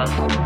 Trust.